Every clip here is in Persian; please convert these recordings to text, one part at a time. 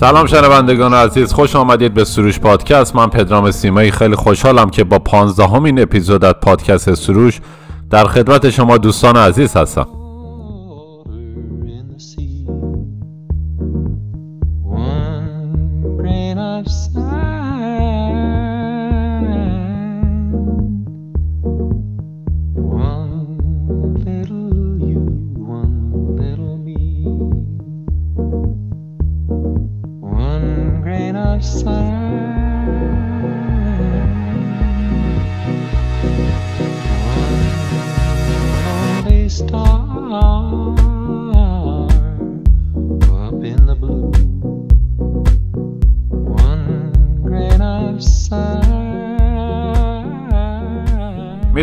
سلام شنوندگان عزیز خوش آمدید به سروش پادکست. من پدرام سیمایی خیلی خوشحالم که با پانزدهمین اپیزود از پادکست سروش در خدمت شما دوستان عزیز هستم.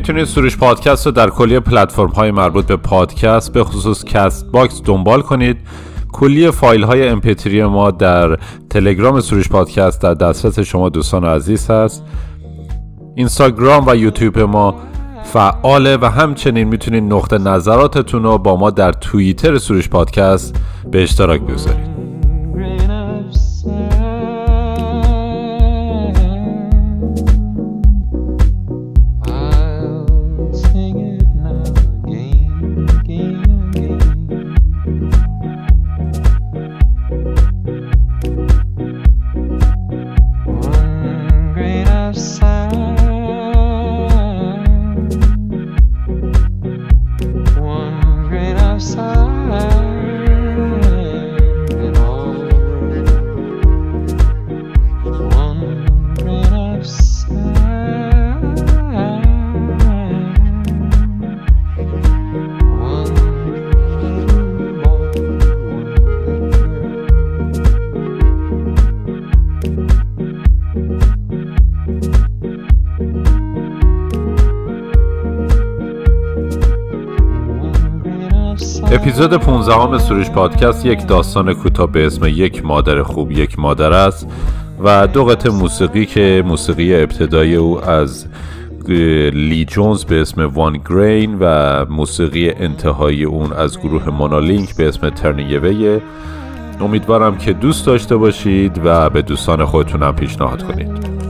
می‌تونید سروش پادکست رو در کلیه پلتفرم های مربوط به پادکست به خصوص Castbox دنبال کنید. کلیه فایل های MP3 ما در تلگرام سروش پادکست در دسترس شما دوستان عزیز هست. اینستاگرام و یوتیوب ما فعاله و همچنین می‌تونید نقطه نظراتتون رو با ما در توییتر سروش پادکست به اشتراک بگذارید. اپیزود 15 سروش پادکست یک داستان کوتاه به اسم یک مادر خوب یک مادر است و دو قطع موسیقی که موسیقی ابتدایی او از لی جونز به اسم وان گرین و موسیقی انتهایی اون از گروه مونالینک به اسم ترنیوه امیدوارم که دوست داشته باشید و به دوستان خودتونم پیشنهاد کنید.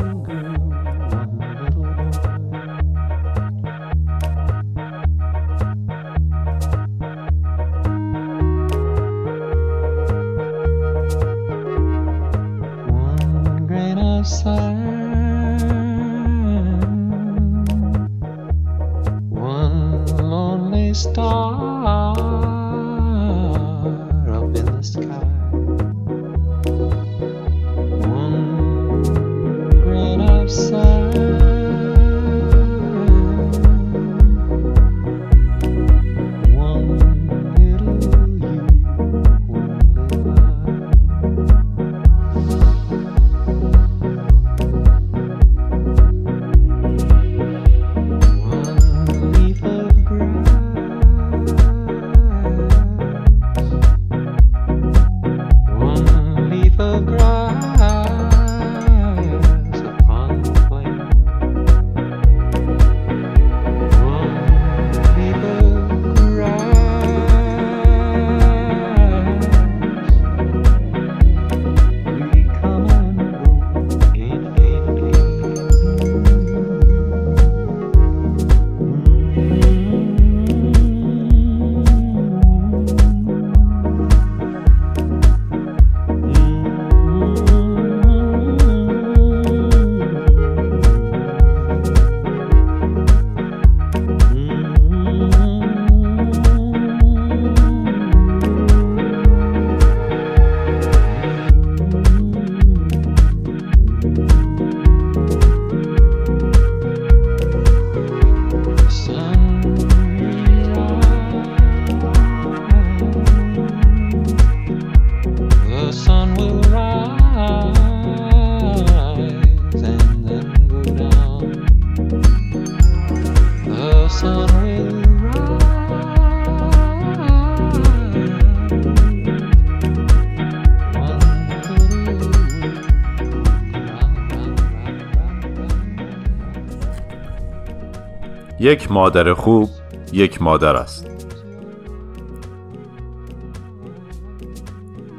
یک مادر خوب یک مادر است.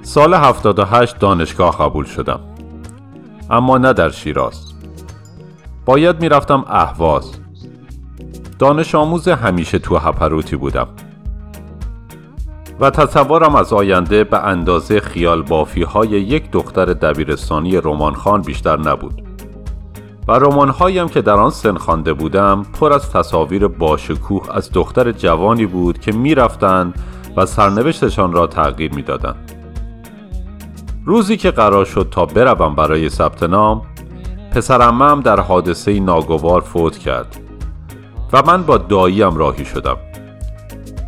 سال 78 دانشگاه قبول شدم. اما نه در شیراز. باید می‌رفتم اهواز. دانش آموز همیشه تو هپروتی بودم. و تصورم از آینده به اندازه خیال بافی های یک دختر دبیرستانی رمانخان بیشتر نبود. و رمانهایم که در آن سن خوانده بودم پر از تصاویر باشکوه از دختر جوانی بود که می‌رفتند و سرنوشتشان را تغییر می‌دادند. روزی که قرار شد تا بروم برای ثبت نام پسرمم در حادثه ناگوار فوت کرد. و من با داییم راهی شدم.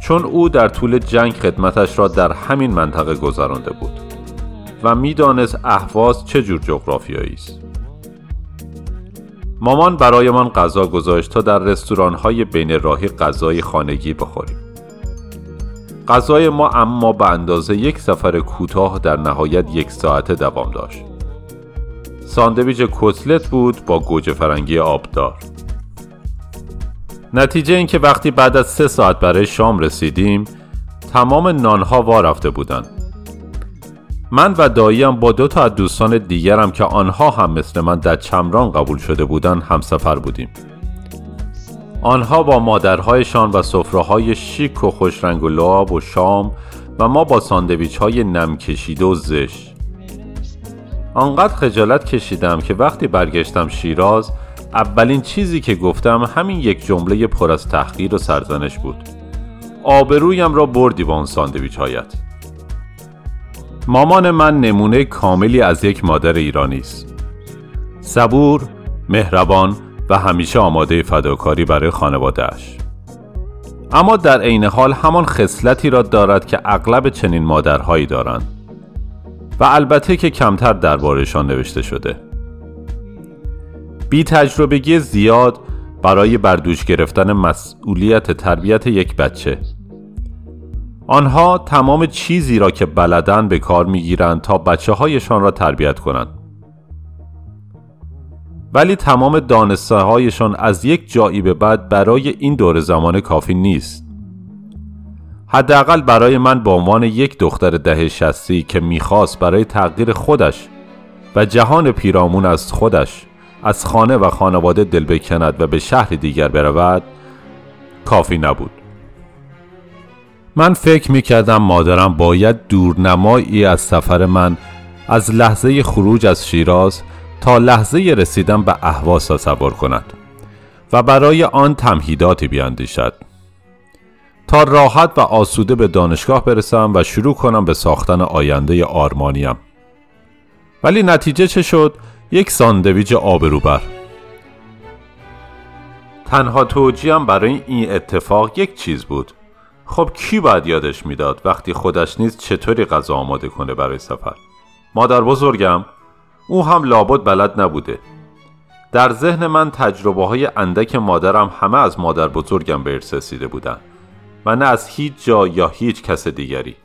چون او در طول جنگ خدمتش را در همین منطقه گذرانده بود و می‌دانست اهواز چه جور جغرافیایی است. مامان برایمان غذا گذاشت تا در رستوران های بین راهی غذای خانگی بخوریم. غذای ما اما به اندازه یک سفر کوتاه در نهایت یک ساعته دوام داشت. ساندویچ کتلت بود با گوجه فرنگی آبدار. نتیجه اینکه وقتی بعد از سه ساعت برای شام رسیدیم تمام نانها وا رفته بودند من و داییم با دو تا از دوستان دیگرم که آنها هم مثل من در چمران قبول شده بودند همسفر بودیم. آنها با مادرهایشان و های شیک و خوشرنگ و لعاب و شام و ما با ساندویچ های نم و زش آنقدر خجالت کشیدم که وقتی برگشتم شیراز اولین چیزی که گفتم همین یک جمله پر از تحقیر و سرزنش بود. آبرویم را بردی با اون ساندویچ هایت. مامان من نمونه کاملی از یک مادر ایرانی است. صبور مهربان و همیشه آماده فداکاری برای خانوادهش اما در عین حال همان خصلتی را دارد که اغلب چنین مادرهایی دارند. و البته که کمتر دربارهشان نوشته شده. بی تجربگی زیاد برای بردوش گرفتن مسئولیت تربیت یک بچه. آنها تمام چیزی را که بلدن به کار می‌گیرند تا بچه هایشان را تربیت کنند. ولی تمام دانسته هایشان از یک جایی به بعد برای این دور زمان کافی نیست. حداقل برای من به عنوان یک دختر ده شستی که می‌خواست برای تغییر خودش و جهان پیرامون از خودش از خانه و خانواده دل بکند و به شهر دیگر برود کافی نبود. من فکر می کردم مادرم باید دورنمایی از سفر من از لحظه خروج از شیراز تا لحظه رسیدن به اهواز تصور کند و برای آن تمهیداتی بیاندیشد. تا راحت و آسوده به دانشگاه برسم و شروع کنم به ساختن آینده آرمانیم. ولی نتیجه چه شد؟ یک ساندویج آبروبر. تنها توجیم برای این اتفاق یک چیز بود. خب کی باید یادش می‌داد وقتی خودش نیز چطوری غذا آماده کنه برای سفر؟ مادر بزرگم او هم لابد بلد نبوده. در ذهن من تجربه های اندک مادرم همه از مادر بزرگم به ارث رسیده بودن و نه از هیچ جا یا هیچ کس دیگری.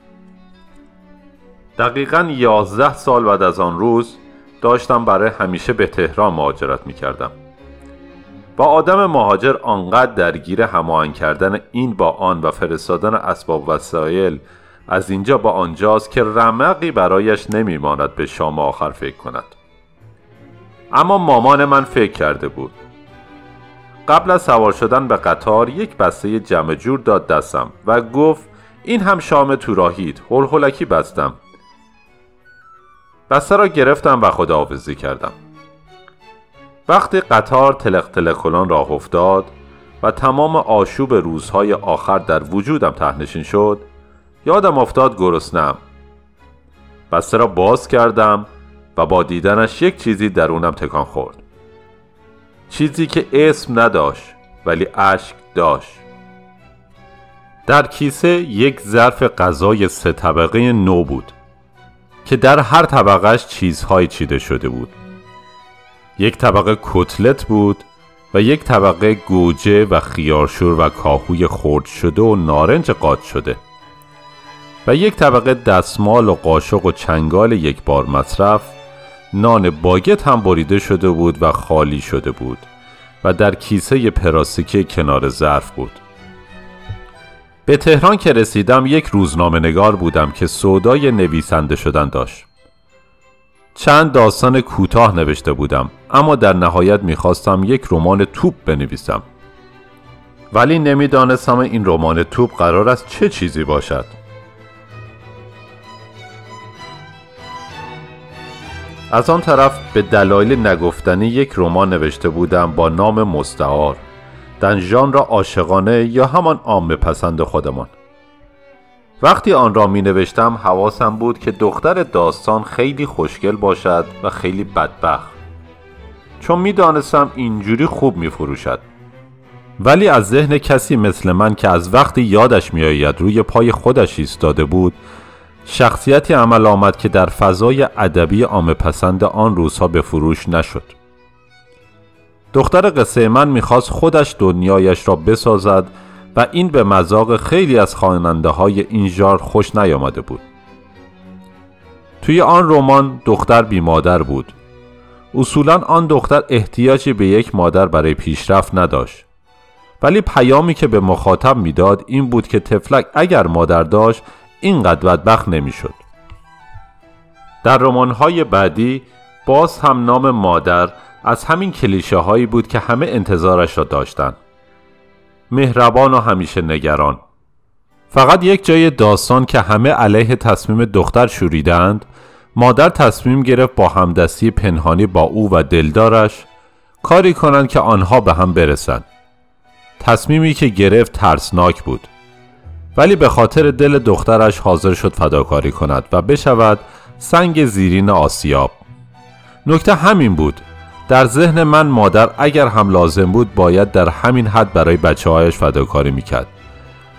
دقیقا یازده سال بعد از آن روز داشتم برای همیشه به تهران مهاجرت می کردم با آدم مهاجر آنقدر درگیر هماهنگ کردن این با آن و فرستادن اسباب وسایل از اینجا با آنجاست که رمقی برایش نمیماند به شام آخر فکر کند. اما مامان من فکر کرده بود. قبل از سوار شدن به قطار یک بسته جمع جور داد دستم و گفت این هم شام تو راهید هل بستم. بسته را گرفتم و خداحافظی کردم. وقتی قطار تلق تلق راه افتاد و تمام آشوب روزهای آخر در وجودم تهنشین شد یادم افتاد گرسنم. بسته را باز کردم و با دیدنش یک چیزی درونم تکان خورد. چیزی که اسم نداشت ولی اشک داشت. در کیسه یک ظرف غذای سه طبقه نو بود. که در هر طبقهش چیزهایی چیده شده بود. یک طبقه کتلت بود و یک طبقه گوجه و خیارشور و کاهوی خرد شده و نارنج قاط شده و یک طبقه دستمال و قاشق و چنگال یک بار مصرف نان باگت هم بریده شده بود و خالی شده بود و در کیسه پراستیکی کنار ظرف بود. به تهران که رسیدم یک روزنامه نگار بودم که سودای نویسنده شدن داشت. چند داستان کوتاه نوشته بودم اما در نهایت می‌خواستم یک رمان توپ بنویسم. ولی نمی‌دانستم این رمان توپ قرار است چه چیزی باشد. از آن طرف به دلایل نگفتنی یک رمان نوشته بودم با نام مستعار. در ژانر عاشقانه یا همان عامه پسند خودمان. وقتی آن را می نوشتم حواسم بود که دختر داستان خیلی خوشگل باشد و خیلی بدبخت. چون می دانستم اینجوری خوب می فروشد ولی از ذهن کسی مثل من که از وقتی یادش می آید روی پای خودش ایستاده بود شخصیتی عمل آمد که در فضای ادبی عامه پسند آن روزها به فروش نشد. دختر قصه من می‌خواست خودش دنیایش را بسازد و این به مذاق خیلی از خواننده های این ژار خوش نیامده بود. توی آن رمان دختر بی مادر بود. اصولا آن دختر احتیاجی به یک مادر برای پیشرفت نداشت. ولی پیامی که به مخاطب می‌داد این بود که تفلک اگر مادر داشت اینقدر بدبخت نمی‌شد. در رمان‌های بعدی باز هم نام مادر از همین کلیشه هایی بود که همه انتظارش را داشتند. مهربان و همیشه نگران. فقط یک جای داستان که همه علیه تصمیم دختر شوریدند مادر تصمیم گرفت با همدستی پنهانی با او و دلدارش کاری کنند که آنها به هم برسند. تصمیمی که گرفت ترسناک بود. ولی به خاطر دل دخترش حاضر شد فداکاری کند و بشود سنگ زیرین آسیاب نکته همین بود در ذهن من مادر اگر هم لازم بود باید در همین حد برای بچه هایش فداکاری می‌کرد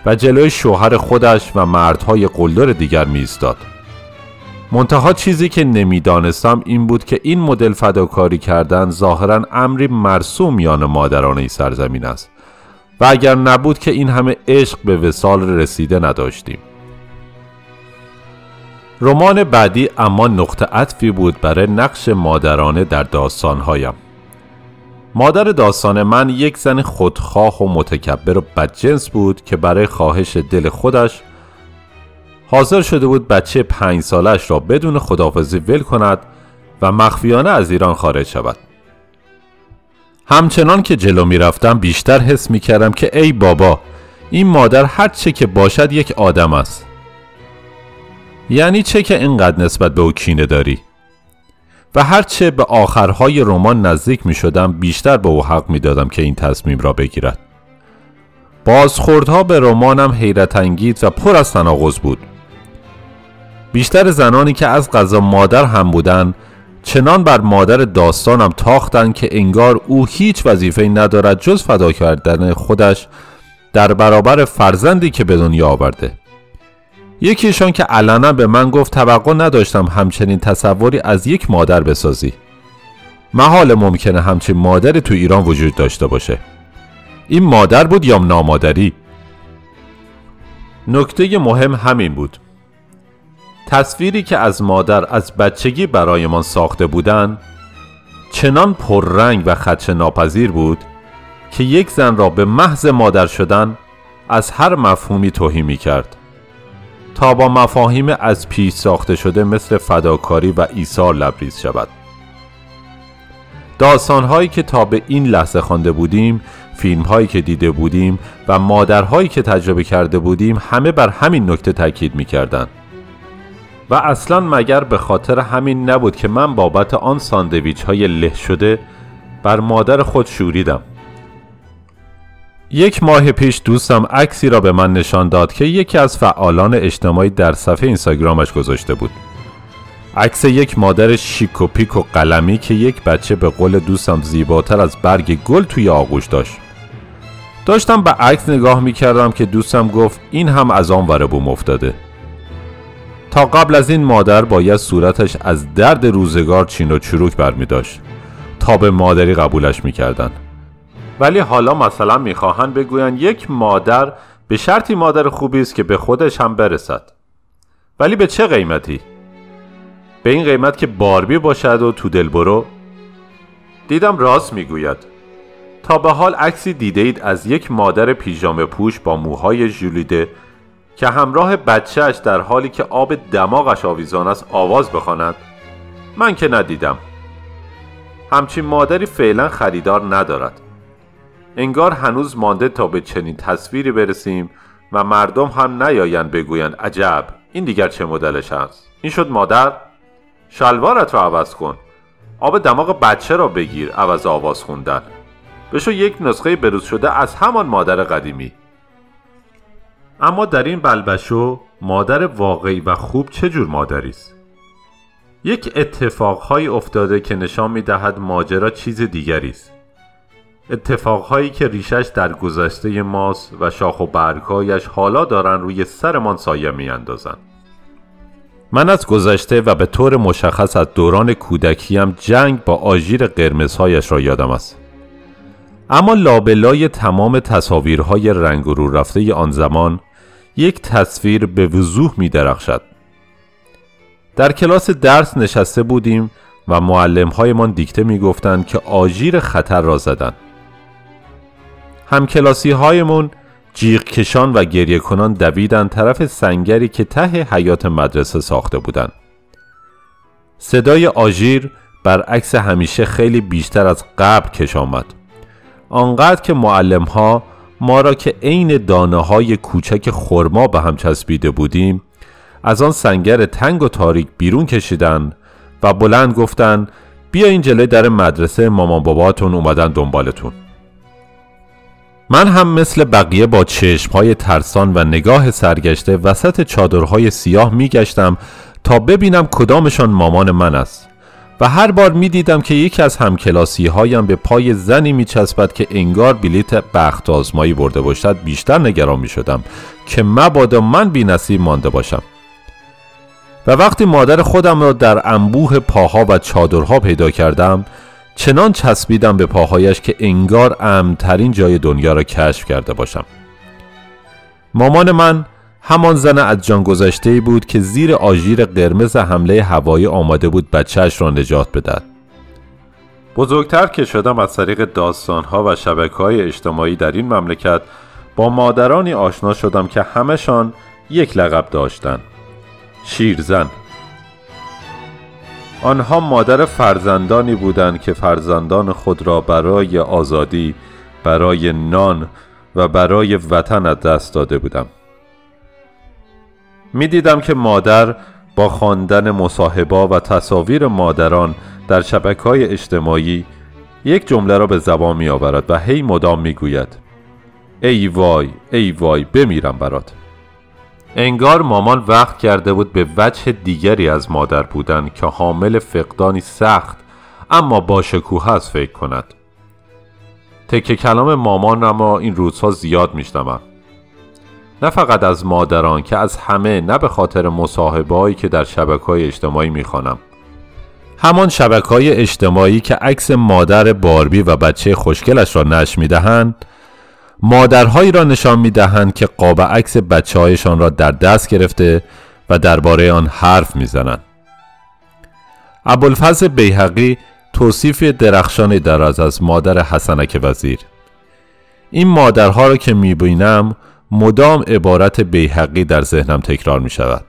و جلوی شوهر خودش و مردهای قلدر دیگر میستاد منتها چیزی که نمی‌دانستم این بود که این مدل فداکاری کردن ظاهرا امری مرسوم میان مادران این سرزمین است و اگر نبود که این همه عشق به وسال رسیده نداشتیم. رمان بعدی اما نقطه عطفی بود برای نقش مادرانه در داستانهایم. مادر داستان من یک زن خودخواه و متکبر و بدجنس بود که برای خواهش دل خودش حاضر شده بود بچه پنج سالش را بدون خدافزی ول کند و مخفیانه از ایران خارج شود. همچنان که جلو می رفتم بیشتر حس می کردم که ای بابا این مادر هر چه که باشد یک آدم است. یعنی چه که اینقدر نسبت به او کینه داری؟ و هرچه به آخرهای رمان نزدیک می شدم بیشتر به او حق می دادم که این تصمیم را بگیرد. بازخوردها به رمانم حیرت انگیز و پر از تناقض بود. بیشتر زنانی که از غذا مادر هم بودند چنان بر مادر داستانم تاختند که انگار او هیچ وظیفه ندارد جز فدا کردن خودش در برابر فرزندی که به دنیا آورده. یکیشان که علنا به من گفت توقع نداشتم همچنین تصوری از یک مادر بسازی. محال ممکنه همچین مادری تو ایران وجود داشته باشه. این مادر بود یا نامادری؟ نکته مهم همین بود. تصویری که از مادر از بچگی برایمان ساخته بودند چنان پررنگ و خدشه ناپذیر بود که یک زن را به محض مادر شدن از هر مفهومی توهی می کرد تا با مفاهیم از پیش ساخته شده مثل فداکاری و ایثار لبریز شود داستانهایی که تا به این لحظه خوانده بودیم فیلم هایی که دیده بودیم و مادرهایی که تجربه کرده بودیم همه بر همین نکته تاکید می کردن. و اصلا مگر به خاطر همین نبود که من بابت آن ساندویچ های له شده بر مادر خود شوریدم یک ماه پیش دوستم عکسی را به من نشان داد که یکی از فعالان اجتماعی در صفحه اینستاگرامش گذاشته بود. عکس یک مادر شیک و پیک و قلمی که یک بچه به قول دوستم زیباتر از برگ گل توی آغوش داشت. داشتم به عکس نگاه می کردم که دوستم گفت این هم از آن ور بوم افتاده. تا قبل از این مادر باید صورتش از درد روزگار چین و چروک برمی داشت تا به مادری قبولش می‌کردن ولی حالا مثلا می‌خواهند بگویند یک مادر به شرطی مادر خوبی است که به خودش هم برسد. ولی به چه قیمتی؟ به این قیمت که باربی باشد و تو دل برو دیدم راست می‌گوید. تا به حال عکسی دیده اید از یک مادر پیژامه پوش با موهای ژولیده که همراه بچهش در حالی که آب دماغش آویزان است آواز بخواند. من که ندیدم. همچین مادری فعلا خریدار ندارد. انگار هنوز مانده تا به چنین تصویری برسیم و مردم هم نیایند بگویند عجب این دیگر چه مدلش است؟ این شد مادر؟ شلوارت را عوض کن. آب دماغ بچه را بگیر عوض آواز خوندن. بشو یک نسخه بروز شده از همان مادر قدیمی. اما در این بلبشو مادر واقعی و خوب چه جور مادری است؟ یک اتفاقهایی افتاده که نشان می‌دهد ماجرا چیز دیگری است. اتفاقهایی که ریشش در گذشته ماست و شاخ و برگهایش حالا دارن روی سرمان سایه میاندازند من از گذشته و به طور مشخص از دوران کودکیم جنگ با آژیر قرمزهایش را یادم است اما لابلای تمام تصاویرهای رنگ رو رفته آن زمان یک تصویر به وضوح می درخشد. در کلاس درس نشسته بودیم و معلم دیکته می گفتند که آژیر خطر را زدند. همکلاسی هایمون جیغ کشان و گریه کنان دویدن طرف سنگری که ته حیات مدرسه ساخته بودند. صدای آژیر برعکس همیشه خیلی بیشتر از قبل کش آمد. آنقدر که معلم ها ما را که عین دانه های کوچک خرما به هم چسبیده بودیم از آن سنگر تنگ و تاریک بیرون کشیدن و بلند گفتن بیا این جلوی در مدرسه مامان باباتون اومدن دنبالتون من هم مثل بقیه با چشمهای ترسان و نگاه سرگشته وسط چادرهای سیاه میگشتم تا ببینم کدامشان مامان من است. و هر بار می دیدم که یکی از همکلاسی هایم به پای زنی می چسبد که انگار بلیت بخت آزمایی برده باشد بیشتر نگران می شدم که مبادا من بی نصیب مانده باشم. و وقتی مادر خودم را در انبوه پاها و چادرها پیدا کردم چنان چسبیدم به پاهایش که انگار امترین جای دنیا را کشف کرده باشم. مامان من همان زن از جان گذشته بود که زیر آژیر قرمز حمله هوایی آماده بود بچهش را نجات بدهد. بزرگتر که شدم از طریق داستانها و شبکه های اجتماعی در این مملکت با مادرانی آشنا شدم که همشان یک لقب داشتند شیرزن. آنها مادر فرزندانی بودند که فرزندان خود را برای آزادی برای نان و برای وطن از دست داده بودم. می دیدم که مادر با خواندن مصاحبا و تصاویر مادران در شبکه های اجتماعی یک جمله را به زبان می آورد و هی مدام می گوید ای وای ای وای بمیرم برات. انگار مامان وقت کرده بود به وجه دیگری از مادر بودن که حامل فقدانی سخت اما با شکوه است فکر کند. تکه کلام مامان اما این روزها زیاد میشنوم. نه فقط از مادران که از همه نه به خاطر مصاحبه که در شبکه های اجتماعی می‌خوانم. همان شبکه های اجتماعی که عکس مادر باربی و بچه خوشگلش را نش می‌دهند مادرهایی را نشان می‌دهند که قاب عکس بچه هایشان را در دست گرفته و درباره آن حرف می‌زنند. ابوالفضل بیهقی توصیف درخشانی دارد از مادر حسنک وزیر. این مادرها را که می‌بینم مدام عبارت بیحقی در ذهنم تکرار می شود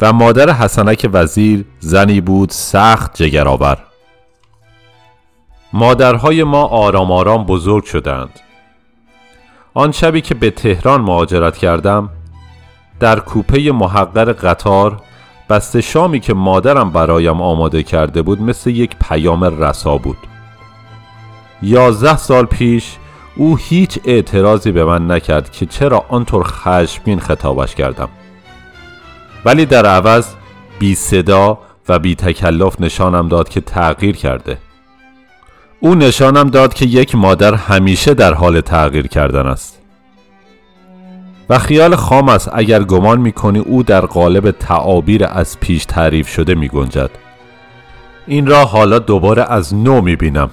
و مادر حسنک وزیر زنی بود سخت جگرآور. مادرهای ما آرام آرام بزرگ شدند. آن شبی که به تهران مهاجرت کردم در کوپه محقر قطار بسته شامی که مادرم برایم آماده کرده بود مثل یک پیام رسا بود. یازده سال پیش او هیچ اعتراضی به من نکرد که چرا آنطور خشمگین خطابش کردم. ولی در عوض بی صدا و بی تکلف نشانم داد که تغییر کرده. او نشانم داد که یک مادر همیشه در حال تغییر کردن است. و خیال خام است اگر گمان می‌کنی او در قالب تعابیر از پیش تعریف شده می گنجد. این را حالا دوباره از نو می بینم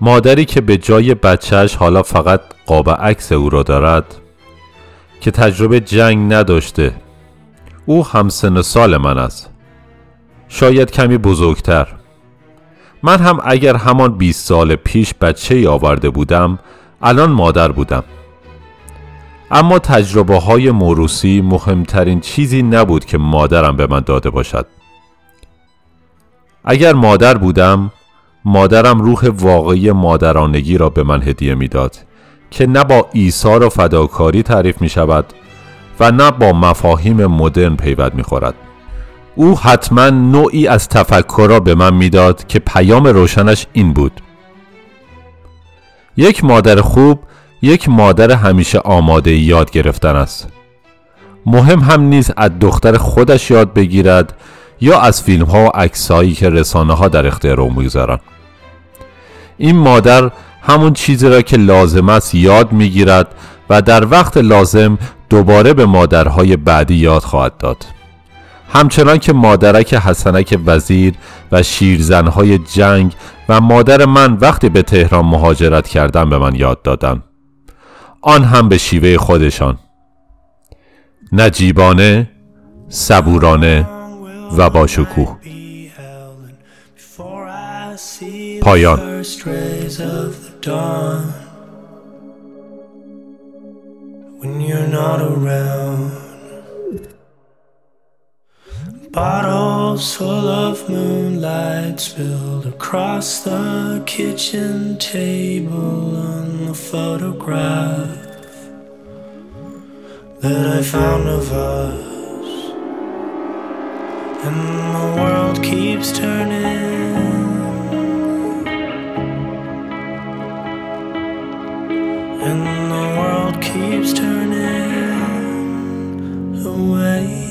مادری که به جای بچهش حالا فقط قاب عکس او را دارد که تجربه جنگ نداشته. او هم سن سال من است. شاید کمی بزرگتر. من هم اگر همان 20 سال پیش بچه ای آورده بودم الان مادر بودم اما تجربه های موروسی مهمترین چیزی نبود که مادرم به من داده باشد اگر مادر بودم مادرم روح واقعی مادرانگی را به من هدیه می‌داد که نه با ایثار و فداکاری تعریف می شود و نه با مفاهیم مدرن پیوند می خورد. او حتما نوعی از تفکر را به من می‌داد که پیام روشنش این بود. یک مادر خوب یک مادر همیشه آماده یاد گرفتن است. مهم هم نیست از دختر خودش یاد بگیرد یا از فیلم ها و عکسایی که رسانه ها در اختیار او می‌گذارند این مادر همون چیزی را که لازم است یاد می‌گیرد و در وقت لازم دوباره به مادرهای بعدی یاد خواهد داد. همچنان که مادرک حسنک وزیر و شیرزنهای جنگ و مادر من وقتی به تهران مهاجرت کردن به من یاد دادن. آن هم به شیوه خودشان. نجیبانه صبورانه و با شکوه. پایان. When you're not around Bottles full of moonlight spilled across the kitchen table on the photograph that I found of us. And the world keeps turning. And the world keeps turning away.